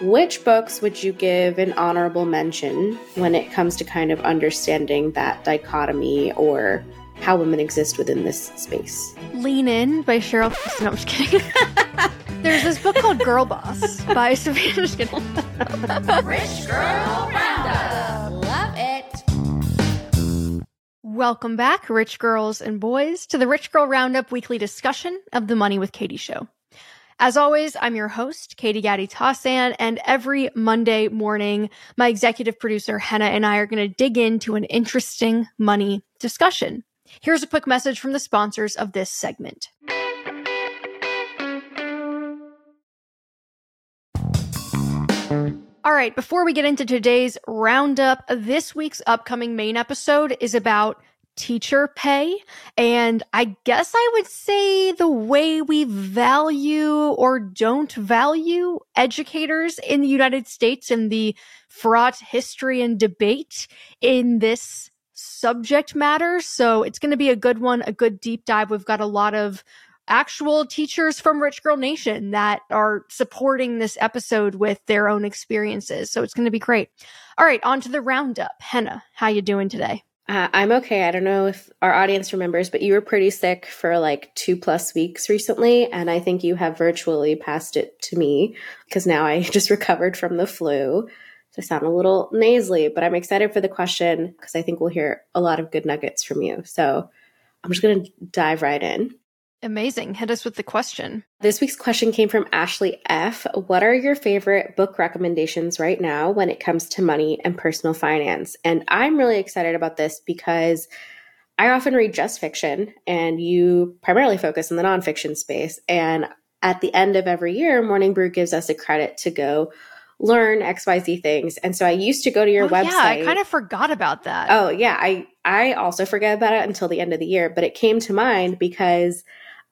which books would you give an honorable mention when it comes to kind of understanding that dichotomy or how women exist within this space? Lean In by Sheryl. No, I'm just kidding. There's this book called Girl Boss by Savannah. I'm just kidding. Rich Girl Roundup. Love it. Welcome back, rich girls and boys, to the Rich Girl Roundup weekly discussion of the Money with Katie show. As always, I'm your host, Katie Gatti Tassan, and every Monday morning, my executive producer, Henah, and I are going to dig into an interesting money discussion. Here's a quick message from the sponsors of this segment. All right, before we get into today's roundup, this week's upcoming main episode is about teacher pay. And I guess I would say the way we value or don't value educators in the United States and the fraught history and debate in this subject matter. So it's going to be a good one, a good deep dive. We've got a lot of actual teachers from Rich Girl Nation that are supporting this episode with their own experiences. So it's going to be great. All right, on to the roundup. Henah, how you doing today? Uh, I'm okay. I don't know if our audience remembers, but you were pretty sick for like two plus weeks recently. And I think you have virtually passed it to me because now I just recovered from the flu. So I sound a little nasally, but I'm excited for the question because I think we'll hear a lot of good nuggets from you. So I'm just going to dive right in. Amazing. Hit us with the question. This week's question came from Ashley F. What are your favorite book recommendations right now when it comes to money and personal finance? And I'm really excited about this because I often read just fiction, and you primarily focus on the nonfiction space. And at the end of every year, Morning Brew gives us a credit to go learn XYZ things. And so I used to go to your oh, website. Yeah, I kind of forgot about that. Oh, yeah. I I also forget about it until the end of the year, but it came to mind because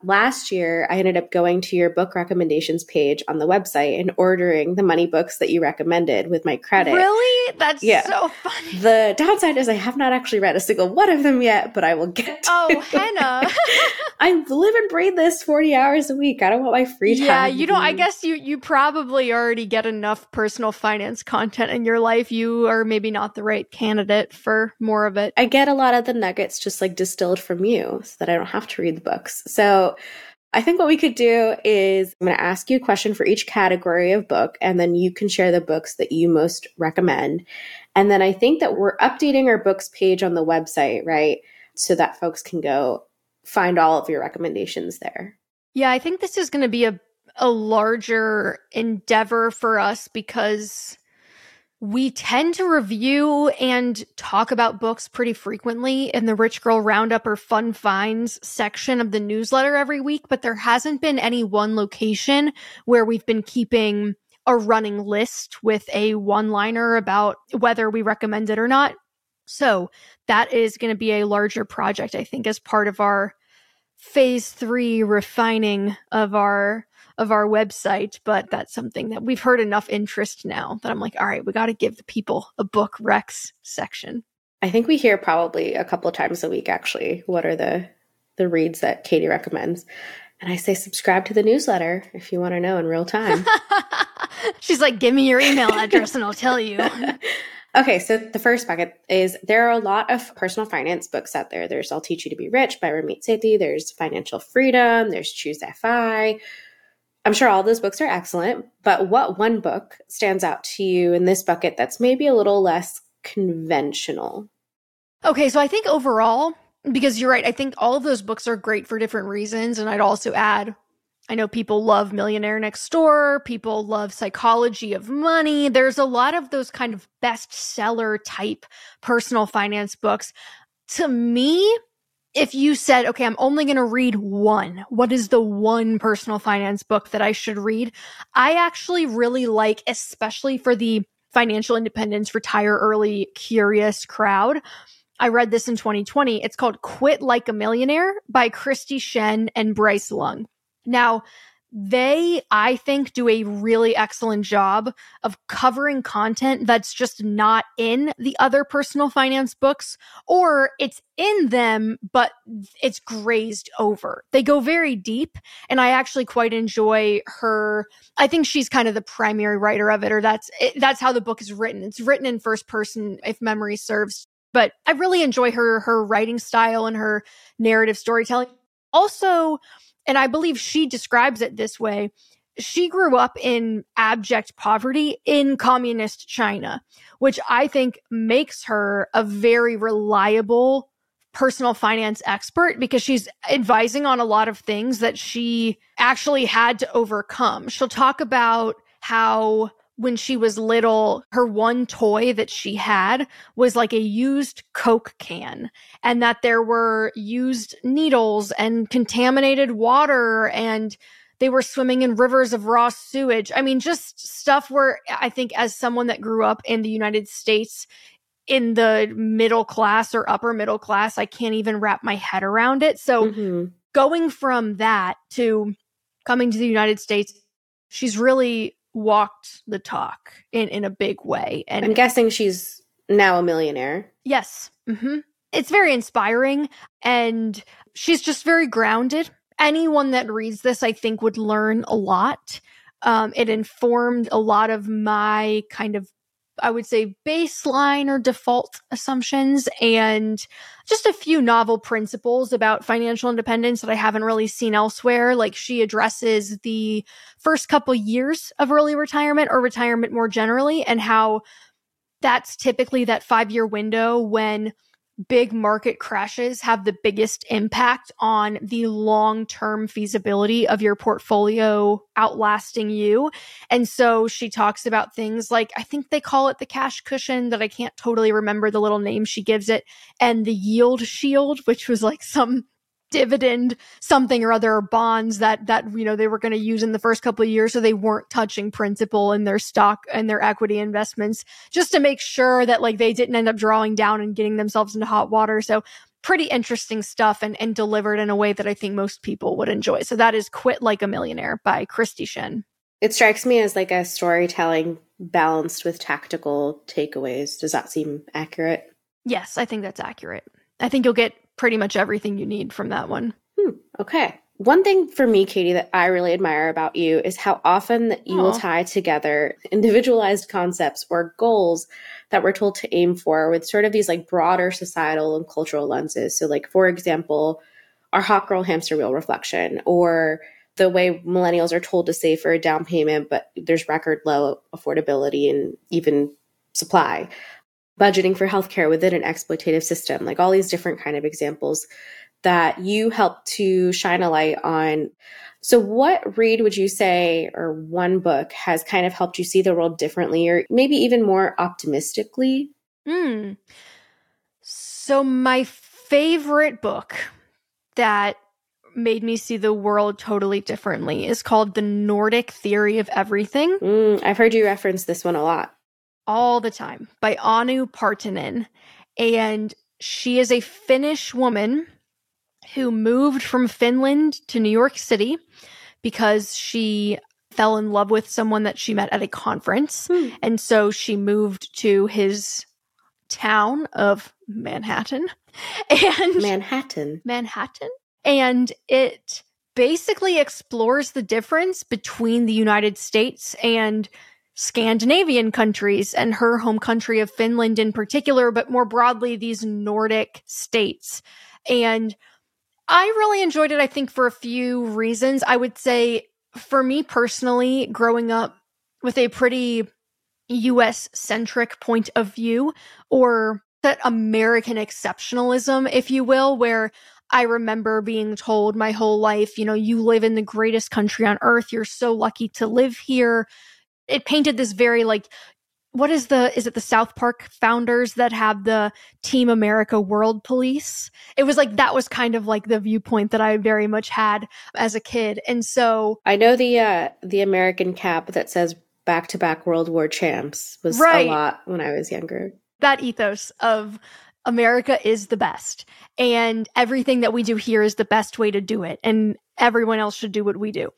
last year I ended up going to your book recommendations page on the website and ordering the money books that you recommended with my credit. Really? That's yeah. so funny. The downside is I have not actually read a single one of them yet, but I will get Oh, Henah. I live and breathe this 40 hours a week. I don't want my free time. Yeah, you don't I guess you you probably already get enough personal finance content in your life. You are maybe not the right candidate for more of it. I get a lot of the nuggets just like distilled from you so that I don't have to read the books. So I think what we could do is I'm going to ask you a question for each category of book, and then you can share the books that you most recommend. And then I think that we're updating our books page on the website, right? So that folks can go find all of your recommendations there. Yeah, I think this is going to be a, a larger endeavor for us because we tend to review and talk about books pretty frequently in the Rich Girl Roundup or Fun Finds section of the newsletter every week, but there hasn't been any one location where we've been keeping a running list with a one liner about whether we recommend it or not. So that is going to be a larger project, I think, as part of our phase three refining of our of our website, but that's something that we've heard enough interest now that I'm like, all right, we got to give the people a book Rex section. I think we hear probably a couple times a week actually what are the the reads that Katie recommends. And I say subscribe to the newsletter if you want to know in real time. She's like, give me your email address and I'll tell you. okay, so the first bucket is there are a lot of personal finance books out there. There's I'll Teach You to Be Rich by Ramit Sethi. There's Financial Freedom. There's Choose FI. I'm sure all those books are excellent, but what one book stands out to you in this bucket that's maybe a little less conventional? Okay, so I think overall, because you're right, I think all of those books are great for different reasons. And I'd also add, I know people love Millionaire Next Door, people love Psychology of Money. There's a lot of those kind of bestseller type personal finance books. To me, if you said, okay, I'm only going to read one, what is the one personal finance book that I should read? I actually really like, especially for the financial independence, retire early, curious crowd. I read this in 2020. It's called Quit Like a Millionaire by Kristy Shen and Bryce Leung. Now, they, I think, do a really excellent job of covering content that's just not in the other personal finance books, or it's in them, but it's grazed over. They go very deep, and I actually quite enjoy her. I think she's kind of the primary writer of it, or that's that's how the book is written. It's written in first person, if memory serves. But I really enjoy her her writing style and her narrative storytelling. Also, and I believe she describes it this way. She grew up in abject poverty in communist China, which I think makes her a very reliable personal finance expert because she's advising on a lot of things that she actually had to overcome. She'll talk about how when she was little, her one toy that she had was like a used Coke can, and that there were used needles and contaminated water, and they were swimming in rivers of raw sewage. I mean, just stuff where I think, as someone that grew up in the United States in the middle class or upper middle class, I can't even wrap my head around it. So, mm-hmm. going from that to coming to the United States, she's really walked the talk in in a big way. And I'm guessing she's now a millionaire. Yes. Mm-hmm. It's very inspiring and she's just very grounded. Anyone that reads this, I think, would learn a lot. Um, it informed a lot of my kind of I would say baseline or default assumptions and just a few novel principles about financial independence that I haven't really seen elsewhere. Like she addresses the first couple years of early retirement or retirement more generally and how that's typically that five year window when big market crashes have the biggest impact on the long term feasibility of your portfolio outlasting you. And so she talks about things like, I think they call it the cash cushion, that I can't totally remember the little name she gives it, and the yield shield, which was like some dividend something or other bonds that that you know they were going to use in the first couple of years so they weren't touching principal in their stock and their equity investments just to make sure that like they didn't end up drawing down and getting themselves into hot water so pretty interesting stuff and, and delivered in a way that I think most people would enjoy. So that is Quit Like a Millionaire by Kristy Shen. It strikes me as like a storytelling balanced with tactical takeaways. Does that seem accurate? Yes, I think that's accurate. I think you'll get pretty much everything you need from that one. Hmm, okay. One thing for me, Katie, that I really admire about you is how often that you Aww. will tie together individualized concepts or goals that we're told to aim for with sort of these like broader societal and cultural lenses. So, like for example, our hot girl hamster wheel reflection, or the way millennials are told to save for a down payment, but there's record low affordability and even supply budgeting for healthcare within an exploitative system, like all these different kind of examples that you help to shine a light on. So, what read would you say, or one book has kind of helped you see the world differently, or maybe even more optimistically? Hmm. So, my favorite book that made me see the world totally differently is called The Nordic Theory of Everything. Mm, I've heard you reference this one a lot all the time by Anu Partanen. And she is a Finnish woman who moved from Finland to New York City because she fell in love with someone that she met at a conference. Hmm. And so she moved to his town of Manhattan. And Manhattan. Manhattan. And it basically explores the difference between the United States and Scandinavian countries and her home country of Finland in particular, but more broadly, these Nordic states. And I really enjoyed it, I think, for a few reasons. I would say, for me personally, growing up with a pretty US centric point of view, or that American exceptionalism, if you will, where I remember being told my whole life, you know, you live in the greatest country on earth. You're so lucky to live here it painted this very like what is the is it the South Park founders that have the Team America World Police? It was like that was kind of like the viewpoint that I very much had as a kid. And so I know the uh the American cap that says back to back World War champs was right. a lot when I was younger. That ethos of America is the best and everything that we do here is the best way to do it and everyone else should do what we do.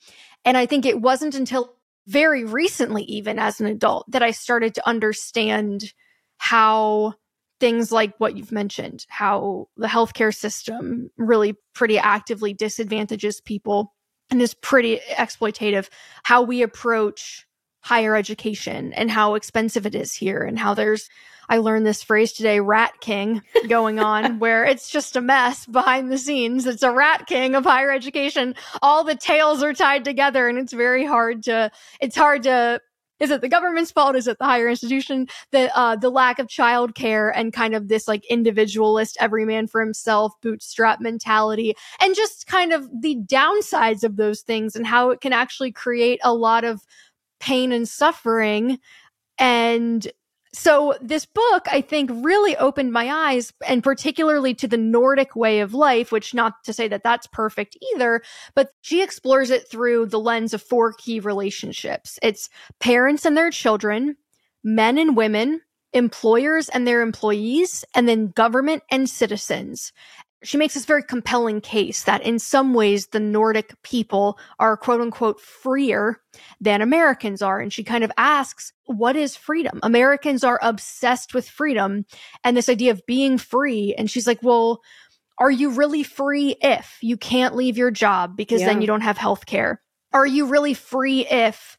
And I think it wasn't until very recently, even as an adult, that I started to understand how things like what you've mentioned, how the healthcare system really pretty actively disadvantages people and is pretty exploitative, how we approach higher education and how expensive it is here and how there's I learned this phrase today, rat king going on where it's just a mess behind the scenes. It's a rat king of higher education. All the tails are tied together and it's very hard to it's hard to is it the government's fault? Is it the higher institution? The uh, the lack of childcare and kind of this like individualist, every man for himself, bootstrap mentality, and just kind of the downsides of those things and how it can actually create a lot of pain and suffering. And so this book, I think, really opened my eyes, and particularly to the Nordic way of life, which not to say that that's perfect either, but she explores it through the lens of four key relationships. It's parents and their children, men and women, employers and their employees, and then government and citizens she makes this very compelling case that in some ways the Nordic people are quote unquote freer than Americans are. And she kind of asks, what is freedom? Americans are obsessed with freedom and this idea of being free. And she's like, well, are you really free if you can't leave your job because yeah. then you don't have health care? Are you really free if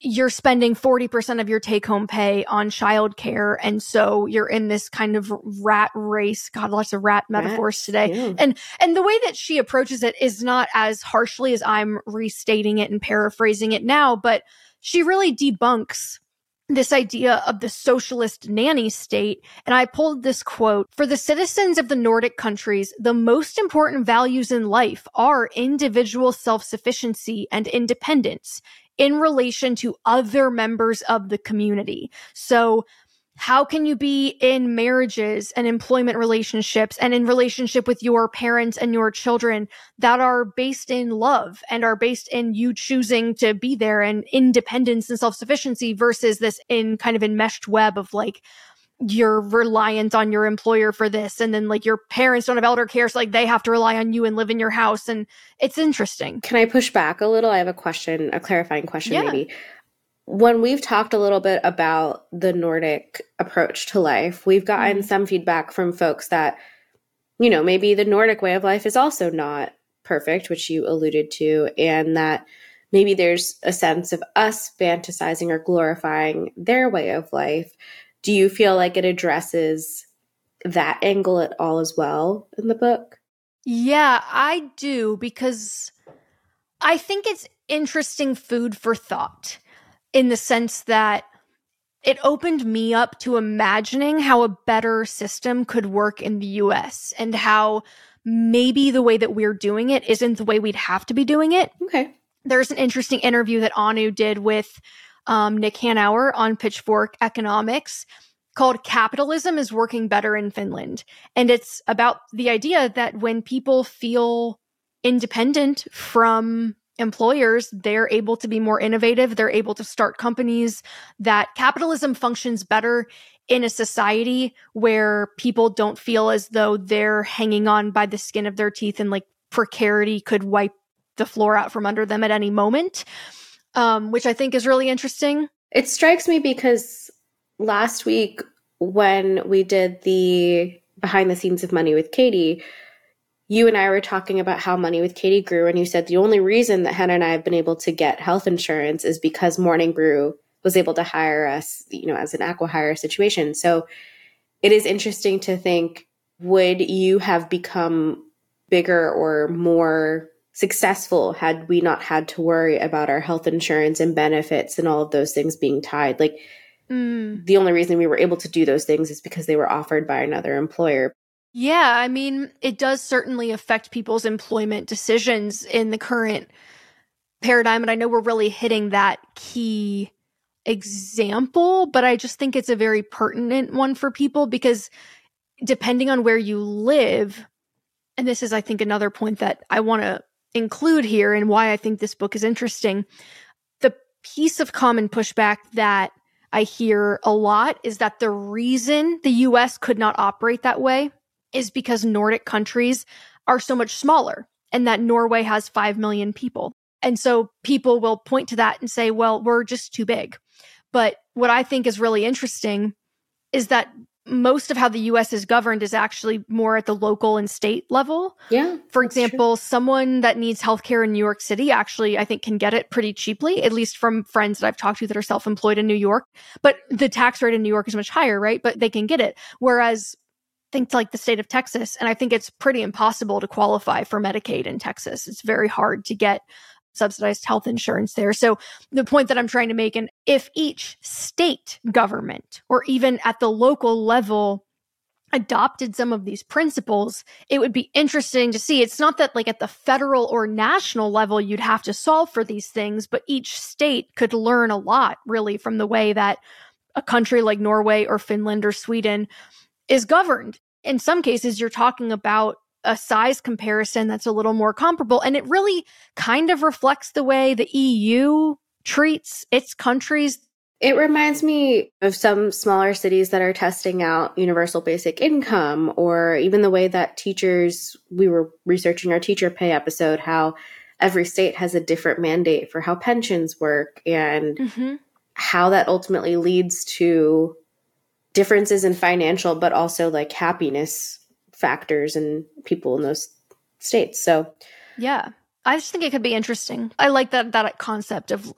you're spending 40% of your take home pay on childcare. And so you're in this kind of rat race. God, lots of rat metaphors today. Yeah. And, and the way that she approaches it is not as harshly as I'm restating it and paraphrasing it now, but she really debunks this idea of the socialist nanny state. And I pulled this quote For the citizens of the Nordic countries, the most important values in life are individual self sufficiency and independence in relation to other members of the community. So, how can you be in marriages and employment relationships and in relationship with your parents and your children that are based in love and are based in you choosing to be there and independence and self-sufficiency versus this in kind of enmeshed web of like you're reliant on your employer for this and then like your parents don't have elder care so like they have to rely on you and live in your house and it's interesting can i push back a little i have a question a clarifying question yeah. maybe when we've talked a little bit about the nordic approach to life we've gotten mm-hmm. some feedback from folks that you know maybe the nordic way of life is also not perfect which you alluded to and that maybe there's a sense of us fantasizing or glorifying their way of life do you feel like it addresses that angle at all as well in the book? Yeah, I do because I think it's interesting food for thought in the sense that it opened me up to imagining how a better system could work in the US and how maybe the way that we're doing it isn't the way we'd have to be doing it. Okay. There's an interesting interview that Anu did with um, Nick Hanauer on Pitchfork Economics called Capitalism is Working Better in Finland. And it's about the idea that when people feel independent from employers, they're able to be more innovative, they're able to start companies, that capitalism functions better in a society where people don't feel as though they're hanging on by the skin of their teeth and like precarity could wipe the floor out from under them at any moment um, which I think is really interesting. It strikes me because last week when we did the behind the scenes of Money with Katie, you and I were talking about how Money with Katie grew, and you said the only reason that Hannah and I have been able to get health insurance is because Morning Brew was able to hire us, you know, as an acqui-hire situation. So it is interesting to think would you have become bigger or more successful had we not had to worry about our health insurance and benefits and all of those things being tied. Like mm. the only reason we were able to do those things is because they were offered by another employer. Yeah, I mean, it does certainly affect people's employment decisions in the current paradigm. And I know we're really hitting that key example, but I just think it's a very pertinent one for people because depending on where you live, and this is, I think, another point that I want to include here and why I think this book is interesting. The piece of common pushback that I hear a lot is that the reason the US could not operate that way is because Nordic countries are so much smaller and that Norway has 5 million people. And so people will point to that and say, well, we're just too big. But what I think is really interesting is that most of how the US is governed is actually more at the local and state level. Yeah. For example, true. someone that needs healthcare in New York City actually, I think, can get it pretty cheaply, at least from friends that I've talked to that are self employed in New York. But the tax rate in New York is much higher, right? But they can get it. Whereas think like the state of Texas, and I think it's pretty impossible to qualify for Medicaid in Texas. It's very hard to get subsidized health insurance there. So the point that I'm trying to make, and if each state government or even at the local level adopted some of these principles, it would be interesting to see. It's not that like at the federal or national level you'd have to solve for these things, but each state could learn a lot really from the way that a country like Norway or Finland or Sweden is governed. In some cases, you're talking about a size comparison that's a little more comparable. And it really kind of reflects the way the EU treats its countries. It reminds me of some smaller cities that are testing out universal basic income, or even the way that teachers, we were researching our teacher pay episode, how every state has a different mandate for how pensions work and mm-hmm. how that ultimately leads to differences in financial, but also like happiness factors and people in those states. So, yeah, I just think it could be interesting. I like that that concept of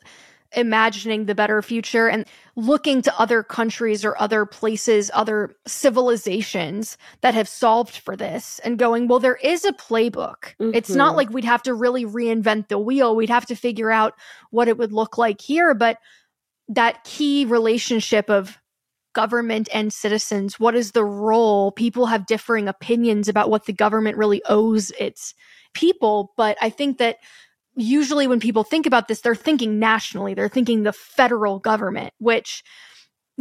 imagining the better future and looking to other countries or other places, other civilizations that have solved for this and going, well, there is a playbook. Mm-hmm. It's not mm-hmm. like we'd have to really reinvent the wheel. We'd have to figure out what it would look like here. But that key relationship of government and citizens? What is the role? People have differing opinions about what the government really owes its people. But I think that usually when people think about this, they're thinking nationally, they're thinking the federal government, which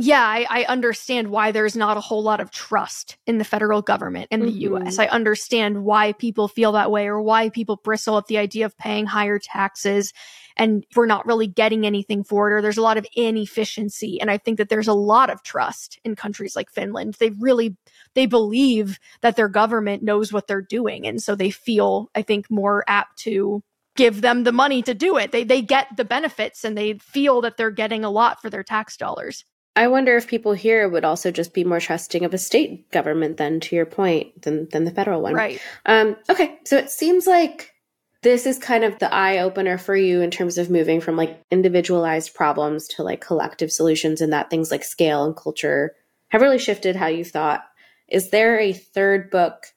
yeah, I, I, understand why there's not a whole lot of trust in the federal government in the mm-hmm. US. I understand why people feel that way or why people bristle at the idea of paying higher taxes and we're not really getting anything for it or there's a lot of inefficiency. And I think that there's a lot of trust in countries like Finland. They really they believe that their government knows what they're doing. And so they feel, I think, more apt to give them the money to do it. They they get the benefits and they feel that they're getting a lot for their tax dollars. I wonder if people here would also just be more trusting of a state government than to your point than than the federal one. Right. Um, okay. So it seems like this is kind of the eye opener for you in terms of moving from like individualized problems to like collective solutions and that things like scale and culture have really shifted how you thought. Is there a third book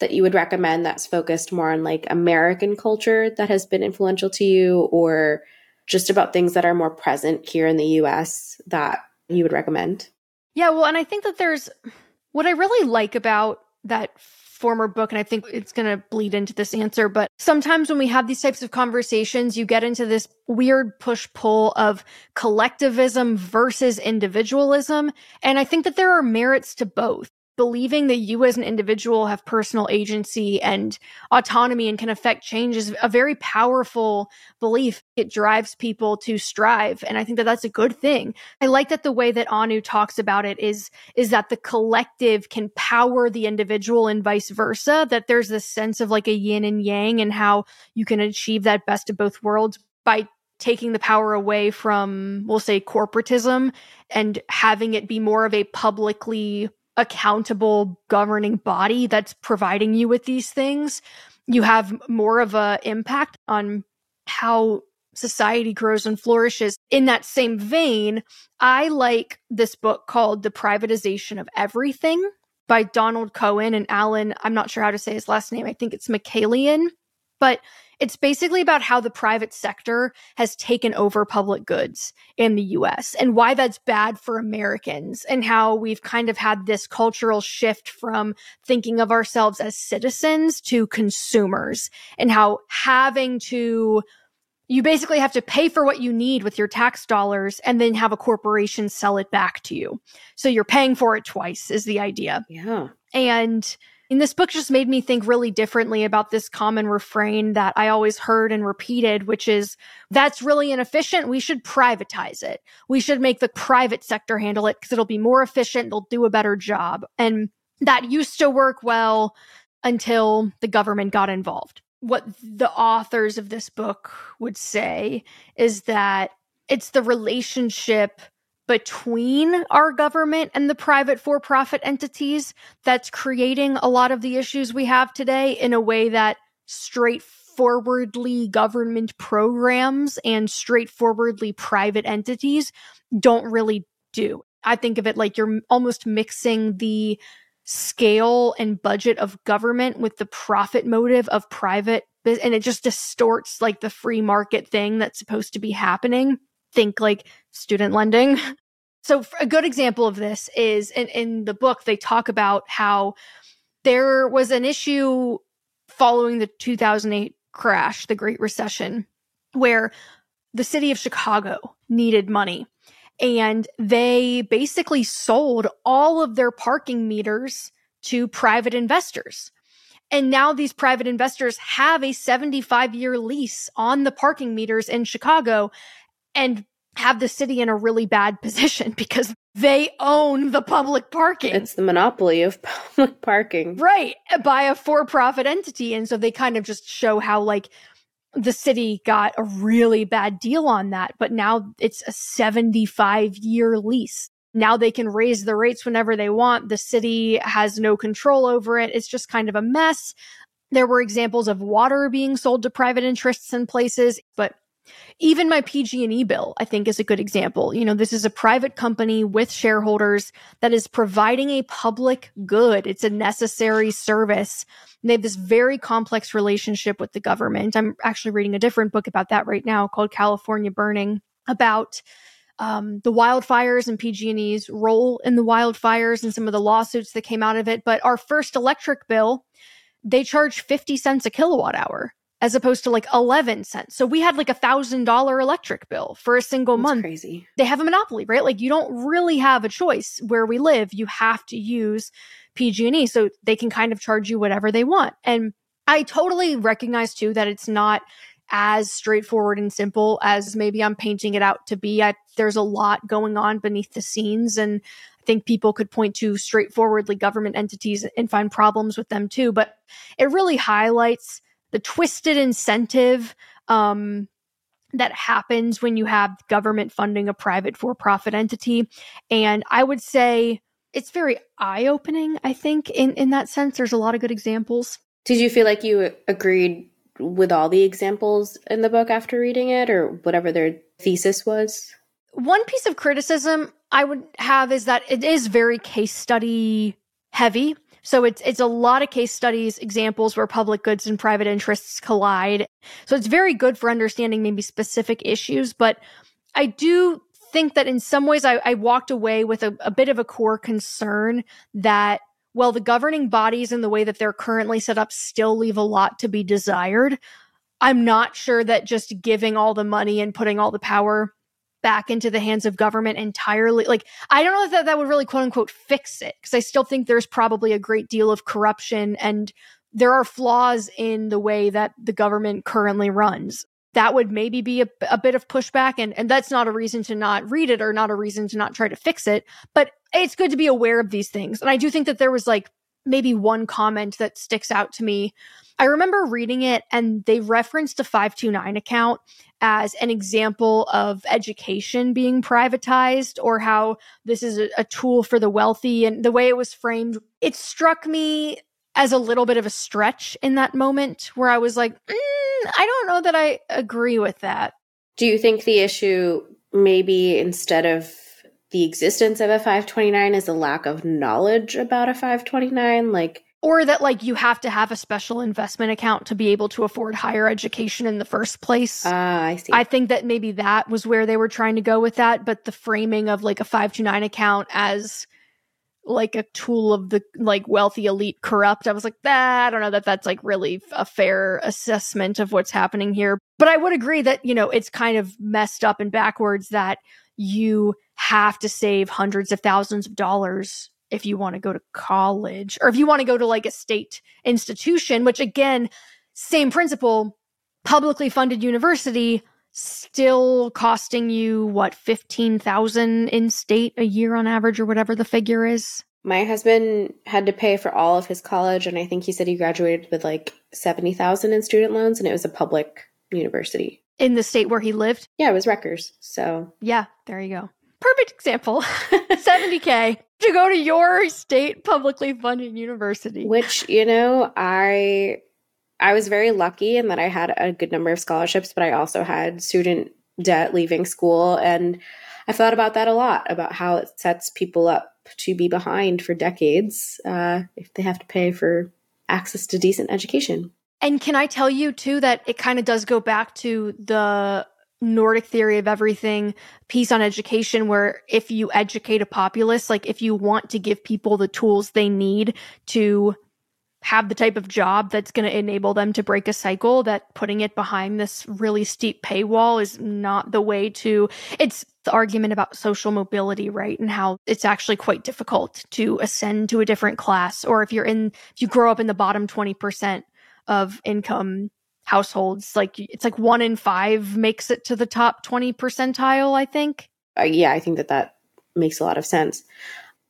that you would recommend that's focused more on like American culture that has been influential to you or just about things that are more present here in the US that you would recommend? Yeah, well, and I think that there's what I really like about that former book, and I think it's going to bleed into this answer, but sometimes when we have these types of conversations, you get into this weird push pull of collectivism versus individualism. And I think that there are merits to both believing that you as an individual have personal agency and autonomy and can affect change is a very powerful belief. It drives people to strive. And I think that that's a good thing. I like that the way that Anu talks about it is, is that the collective can power the individual and vice versa, that there's this sense of like a yin and yang and how you can achieve that best of both worlds by taking the power away from, we'll say, corporatism and having it be more of a publicly accountable governing body that's providing you with these things, you have more of a impact on how society grows and flourishes. In that same vein, I like this book called The Privatization of Everything by Donald Cohen and Allen, I'm not sure how to say his last name. I think it's McCallion. But it's basically about how the private sector has taken over public goods in the US and why that's bad for Americans and how we've kind of had this cultural shift from thinking of ourselves as citizens to consumers and how having to you basically have to pay for what you need with your tax dollars and then have a corporation sell it back to you. So you're paying for it twice is the idea. Yeah. And and this book just made me think really differently about this common refrain that I always heard and repeated, which is that's really inefficient. We should privatize it. We should make the private sector handle it because it'll be more efficient. They'll do a better job. And that used to work well until the government got involved. what the authors of this book would say is that it's the relationship between our government and the private for profit entities that's creating a lot of the issues we have today in a way that straightforwardly government programs and straightforwardly private entities don't really do. I think of it like you're almost mixing the scale and budget of government with the profit motive of private and it just distorts like the free market thing that's supposed to be happening think like student lending. So, a good example of this is in, in the book, they talk about how there was an issue following the 2008 crash, the Great Recession, where the city of Chicago needed money. And they basically sold all of their parking meters to private investors. And now these private investors have a 75 year lease on the parking meters in Chicago. And have the city in a really bad position because they own the public parking. It's the monopoly of public parking. Right. Uh, by a for profit entity. And so they kind of just show how, like, the city got a really bad deal on that. But now it's a 75 year lease. Now they can raise the rates whenever they want. The city has no control over it. It's just kind of a mess. There were examples of water being sold to private interests in places, but even my PG&E bill, I think is a good example. You know, this is a private company with shareholders that is providing a public good. It's a necessary service. And they have this very complex relationship with the government. I'm actually reading a different book about that right now called California Burning about um, the wildfires and PG&E's role in the wildfires and some of the lawsuits that came out of it. But our first electric bill, they charge 50 cents a kilowatt hour as opposed to like 11 cents. So we had like a thousand dollar electric bill for a single That's month. Crazy. They have a monopoly, right? Like you don't really have a choice where we live. You have to use PG&E so they can kind of charge you whatever they want. And I totally recognize too that it's not as straightforward and simple as maybe I'm painting it out to be. I, there's a lot going on beneath the scenes and I think people could point to straightforwardly government entities and find problems with them too, but it really highlights the twisted incentive um, that happens when you have government funding a private for profit entity. And I would say it's very eye opening, I think, in, in that sense. There's a lot of good examples. Did you feel like you agreed with all the examples in the book after reading it or whatever their thesis was? One piece of criticism I would have is that it is very case study heavy. So it's it's a lot of case studies, examples where public goods and private interests collide. So it's very good for understanding maybe specific issues, but I do think that in some ways I, I walked away with a, a bit of a core concern that well, the governing bodies and the way that they're currently set up still leave a lot to be desired. I'm not sure that just giving all the money and putting all the power back into the hands of government entirely. Like, I don't know if that, that would really quote unquote fix it because I still think there's probably a great deal of corruption and there are flaws in the way that the government currently runs. That would maybe be a, a bit of pushback, and, and that's not a reason to not read it or not a reason to not try to fix it. But it's good to be aware of these things. And I do think that there was like maybe one comment that sticks out to me. I remember reading it and they referenced a 529 account as an example of education being privatized or how this is a, tool for the wealthy and the way it was framed. It struck me as a little bit of a stretch in that moment where I was like, mm, I don't know that I agree with that. Do you think the issue maybe instead of the existence of a 529 is a lack of knowledge about a 529? Like, or that like you have to have a special investment account to be able to afford higher education in the first place. Ah, uh, I see. I think that maybe that was where they were trying to go with that, but the framing of like a 529 account as like a tool of the like wealthy elite corrupt. I was like, ah, I don't know that that's like really a fair assessment of what's happening here. But I would agree that, you know, it's kind of messed up and backwards that you have to save hundreds of thousands of dollars if you want to go to college or if you want to go to like a state institution, which again, same principle, publicly funded university still costing you what 15,000 in state a year on average or whatever the figure is. My husband had to pay for all of his college, and I think he said he graduated with like 70,000 in student loans, and it was a public university. In the state where he lived? Yeah, it was Rutgers. So, yeah, there you go. Perfect example 70K to go to your state publicly funded university. Which, you know, I. I was very lucky in that I had a good number of scholarships, but I also had student debt leaving school. And I thought about that a lot about how it sets people up to be behind for decades uh, if they have to pay for access to decent education. And can I tell you too that it kind of does go back to the Nordic theory of everything piece on education, where if you educate a populace, like if you want to give people the tools they need to have the type of job that's going to enable them to break a cycle that putting it behind this really steep paywall is not the way to it's the argument about social mobility right and how it's actually quite difficult to ascend to a different class or if you're in if you grow up in the bottom 20% of income households like it's like 1 in 5 makes it to the top 20 percentile i think uh, yeah i think that that makes a lot of sense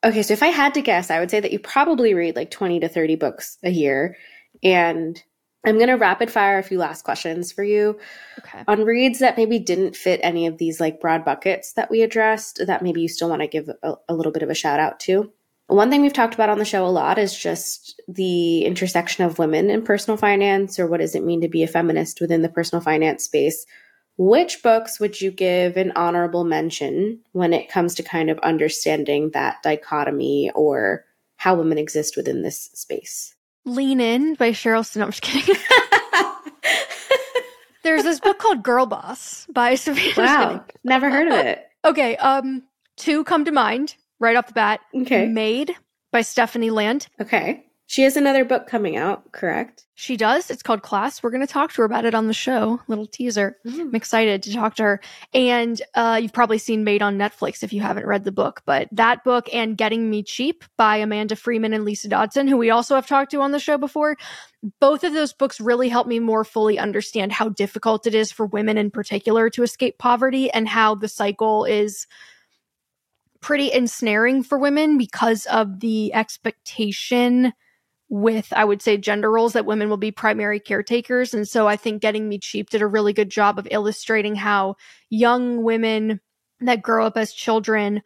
Okay, so if I had to guess, I would say that you probably read like 20 to 30 books a year. And I'm going to rapid fire a few last questions for you okay. on reads that maybe didn't fit any of these like broad buckets that we addressed that maybe you still want to give a, a little bit of a shout out to. One thing we've talked about on the show a lot is just the intersection of women in personal finance or what does it mean to be a feminist within the personal finance space which books would you give an honorable mention when it comes to kind of understanding that dichotomy or how women exist within this space? Lean In by Sheryl Stone. I'm just kidding. There's this book called Girl Boss by Sophia. Wow. Never heard of it. okay. Um, two come to mind right off the bat. Okay. Maid by Stephanie Land. Okay. She has another book coming out, correct? She does. It's called Class. We're going to talk to her about it on the show. Little teaser. Mm. I'm excited to talk to her. And uh, you've probably seen Maid on Netflix if you haven't read the book. But that book and Getting Me Cheap by Amanda Freeman and Lisa Dodson, who we also have talked to on the show before, both of those books really help me more fully understand how difficult it is for women in particular to escape poverty and how the cycle is pretty ensnaring for women because of the expectation with I would say gender roles that women will be primary caretakers. And so I think getting me cheap did a really good job of illustrating how young women that grow up as children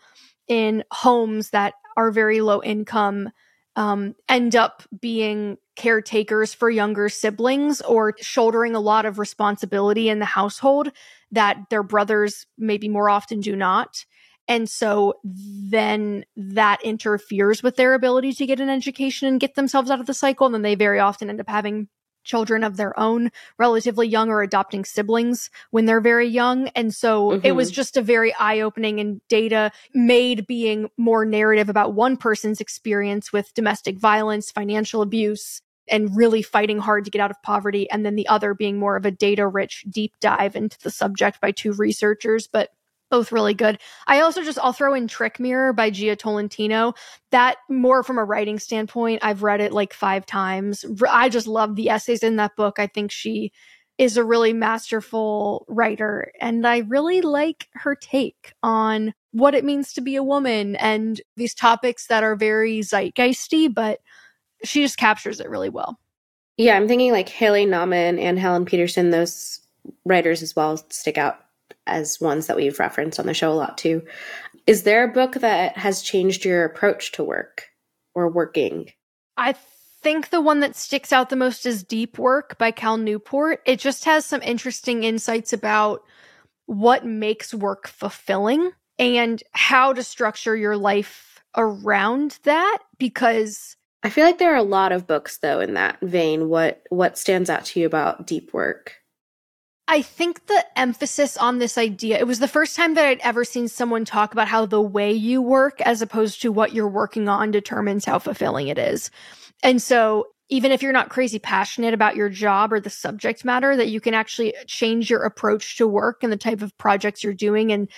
in homes that are very low income um, end up being caretakers for younger siblings or shouldering a lot of responsibility in the household that their brothers maybe more often do not and so then that interferes with their ability to get an education and get themselves out of the cycle. And then they very often end up having children of their own, relatively young, or adopting siblings when they're very young. And so mm-hmm. it was mm-hmm. just a very eye opening and data made being more narrative about one person's experience with domestic violence, financial abuse, and really fighting hard to get out of poverty. And then the other being more of a data rich deep dive into the subject by two researchers. But both really good. I also just I'll throw in Trick Mirror by Jia Tolentino. That more from a writing standpoint, I've read it like 5 times. I just love the essays in that book. I think she is a really masterful writer and I really like her take on what it means to be a woman and these topics that are very zeitgeisty, but she just captures it really well. Yeah, I'm thinking like Haley Nahman and Helen Petersen those writers as well stick out as ones that we've referenced on the show a lot too. Is there a book that has changed your approach to work or working? I think the one that sticks out the most is Deep Work by Cal Newport. It just has some interesting insights about what makes work fulfilling and how to structure your life around that because I feel like there are a lot of books though in that vein. What what stands out to you about deep work? I think the emphasis on this idea, it was the first time that I'd ever seen someone talk about how the way you work as opposed to what you're working on determines how fulfilling it is. And so even if you're not crazy passionate about your job or the subject matter, that you can actually change your approach to work and the type of projects you're doing. And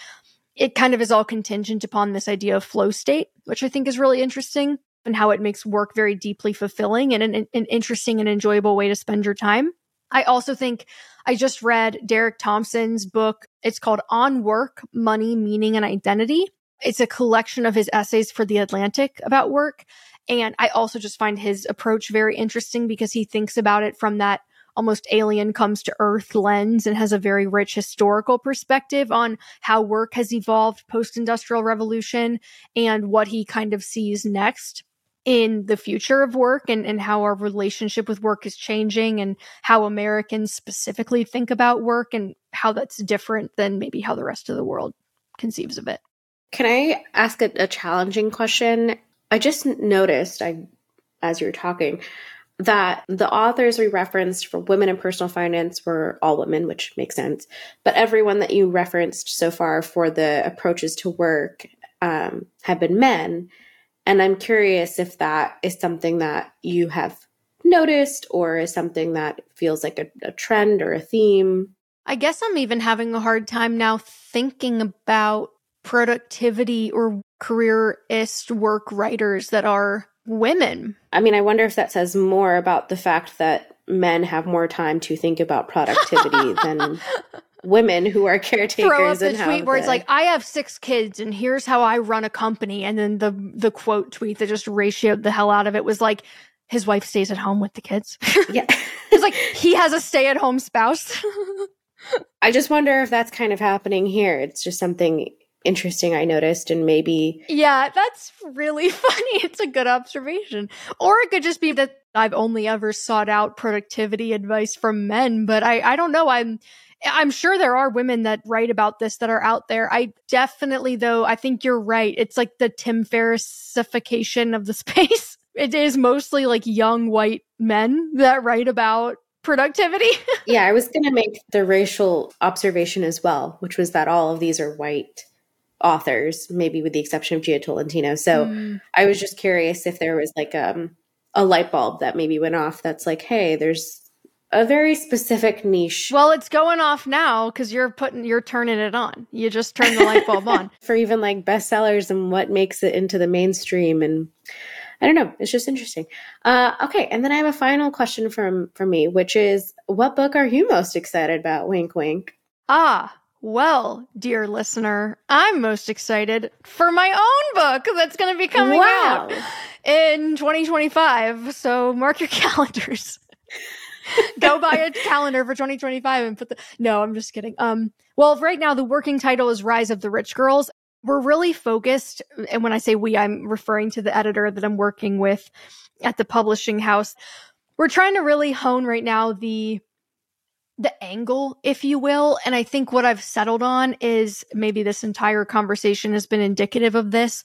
it kind of is all contingent upon this idea of flow state, which I think is really interesting and how it makes work very deeply fulfilling and an, an interesting and enjoyable way to spend your time. I also think I just read Derek Thompson's book. It's called On Work, Money, Meaning, and Identity. It's a collection of his essays for The Atlantic about work. And I also just find his approach very interesting because he thinks about it from that almost alien comes to earth lens and has a very rich historical perspective on how work has evolved post industrial revolution and what he kind of sees next in the future of work and, and how our relationship with work is changing and how Americans specifically think about work and how that's different than maybe how the rest of the world conceives of it. Can I ask a, a challenging question? I just noticed, I, as you were talking, that the authors we referenced for women in personal finance were all women, which makes sense. But everyone that you referenced so far for the approaches to work um, have been men. And I'm curious if that is something that you have noticed or is something that feels like a, a trend or a theme. I guess I'm even having a hard time now thinking about productivity or careerist work writers that are women. I mean, I wonder if that says more about the fact that men have more time to think about productivity than women who are caretakers. Throw up the tweet where it's like, "I have six kids, and here's how I run a company," and then the the quote tweet that just ratioed the hell out of it was like, "His wife stays at home with the kids." Yeah, it's like he has a stay at home spouse. I just wonder if that's kind of happening here. It's just something interesting I noticed and maybe Yeah, that's really funny. It's a good observation. Or it could just be that I've only ever sought out productivity advice from men, but I I don't know. I'm I'm sure there are women that write about this that are out there. I definitely though, I think you're right. It's like the Tim Ferrissification of the space. It is mostly like young white men that write about productivity. yeah, I was going to make the racial observation as well, which was that all of these are white authors, maybe with the exception of Jia Tolentino. So mm. I was just curious if there was like um, a light bulb that maybe went off that's like, hey, there's a very specific niche. Well, it's going off now because you're putting you're turning it on. You just turn the light bulb on for even like bestsellers and what makes it into the mainstream and. I don't know. It's just interesting. Uh, okay, and then I have a final question from from me, which is, what book are you most excited about? Wink, wink. Ah, well, dear listener, I'm most excited for my own book that's going to be coming wow. out in 2025. So mark your calendars. Go buy a calendar for 2025 and put the No, I'm just kidding. Um well, right now the working title is Rise of the Rich Girls. We're really focused and when I say we I'm referring to the editor that I'm working with at the publishing house. We're trying to really hone right now the the angle, if you will. And I think what I've settled on is maybe this entire conversation has been indicative of this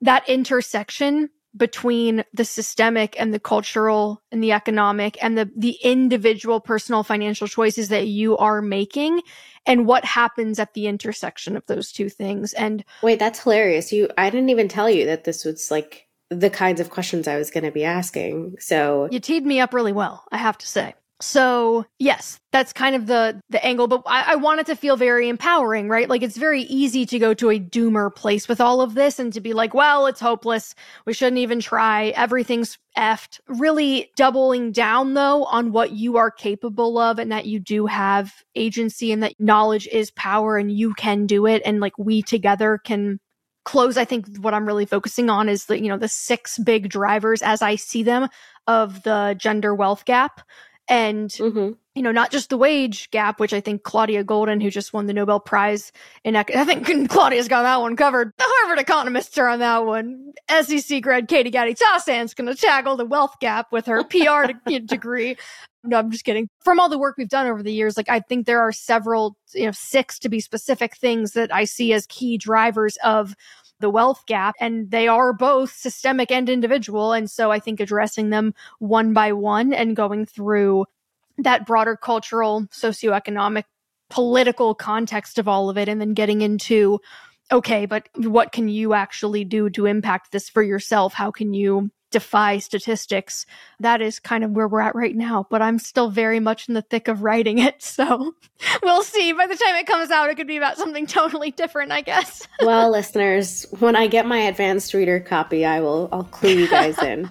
that intersection between the systemic and the cultural and the economic and the the individual personal financial choices that you are making and what happens at the intersection of those two things. And wait that's hilarious. You i didn't even tell you that this was like the kinds of questions i was going to be asking so you teed me up really well i have to say so yes, that's kind of the the angle, but I, I want it to feel very empowering, right? Like it's very easy to go to a doomer place with all of this and to be like, well, it's hopeless. We shouldn't even try. Everything's effed. Really doubling down though on what you are capable of and that you do have agency and that knowledge is power and you can do it. And like we together can close. I think what I'm really focusing on is the, you know, the six big drivers as I see them of the gender wealth gap and mm-hmm. You know not just the wage gap which i think claudia Goldin, who just won the nobel prize in i think claudia's got that one covered. The harvard economists are on that one. Sec grad katie gatti Tassin's going to tackle the wealth gap with her pr degree. No i'm just kidding. From all the work we've done over the years like i think there are several you know six to be specific things that i see as key drivers of the wealth gap and they are both systemic and individual. And so I think addressing them one by one and going through that broader cultural, socioeconomic, political context of all of it and then getting into okay, but what can you actually do to impact this for yourself? How can you defy statistics. That is kind of where we're at right now, but I'm still very much in the thick of writing it. So we'll see. By the time it comes out, it could be about something totally different, I guess. well, listeners, when I get my advanced reader copy, I will I'll clue you guys in.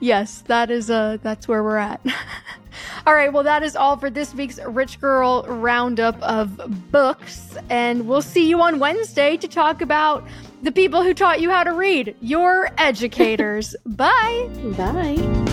Yes, that is uh that's where we're at. All right, well, that is all for this week's Rich Girl Roundup of books. And we'll see you on Wednesday to talk about the people who taught you how to read, your educators. Bye. Bye.